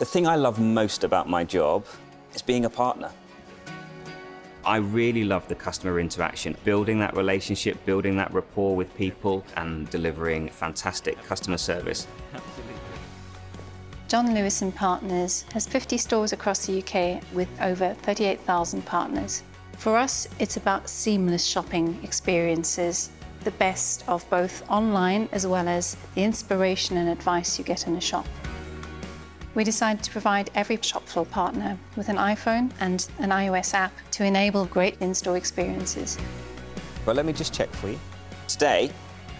The thing I love most about my job is being a partner. I really love the customer interaction, building that relationship, building that rapport with people, and delivering fantastic customer service. John Lewis and Partners has 50 stores across the UK with over 38,000 partners. For us, it's about seamless shopping experiences, the best of both online as well as the inspiration and advice you get in a shop. We decided to provide every shop floor partner with an iPhone and an iOS app to enable great in-store experiences. But let me just check for you. Today,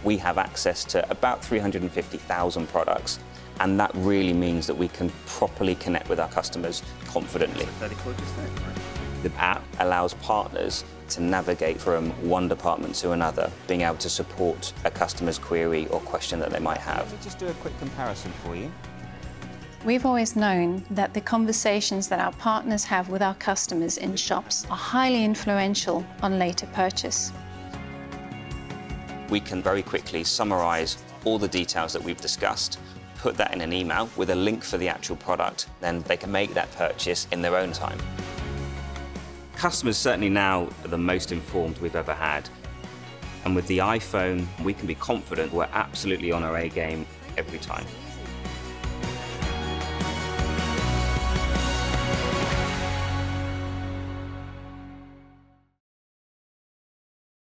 we have access to about 350,000 products, and that really means that we can properly connect with our customers confidently. The app allows partners to navigate from one department to another, being able to support a customer's query or question that they might have. Let me just do a quick comparison for you. We've always known that the conversations that our partners have with our customers in shops are highly influential on later purchase. We can very quickly summarise all the details that we've discussed, put that in an email with a link for the actual product, then they can make that purchase in their own time. Customers certainly now are the most informed we've ever had. And with the iPhone, we can be confident we're absolutely on our A game every time.